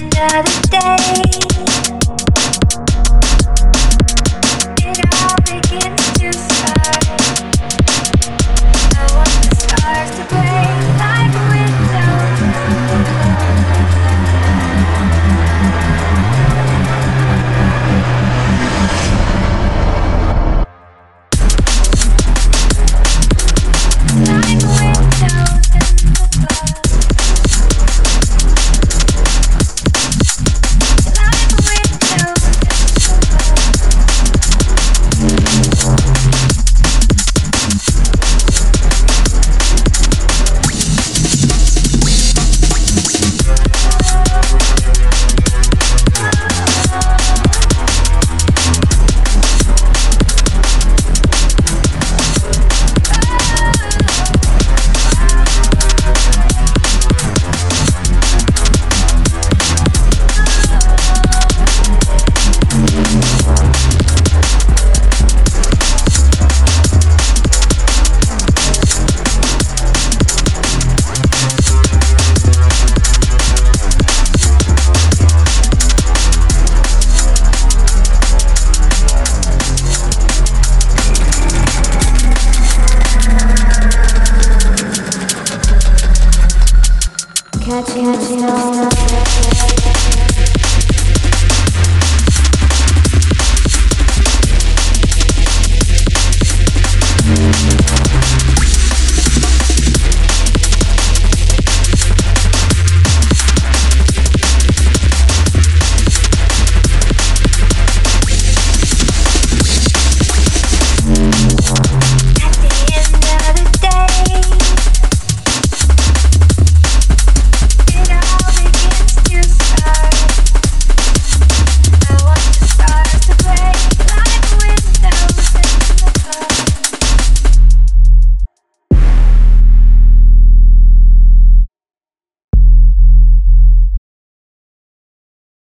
another day. Catching, catching,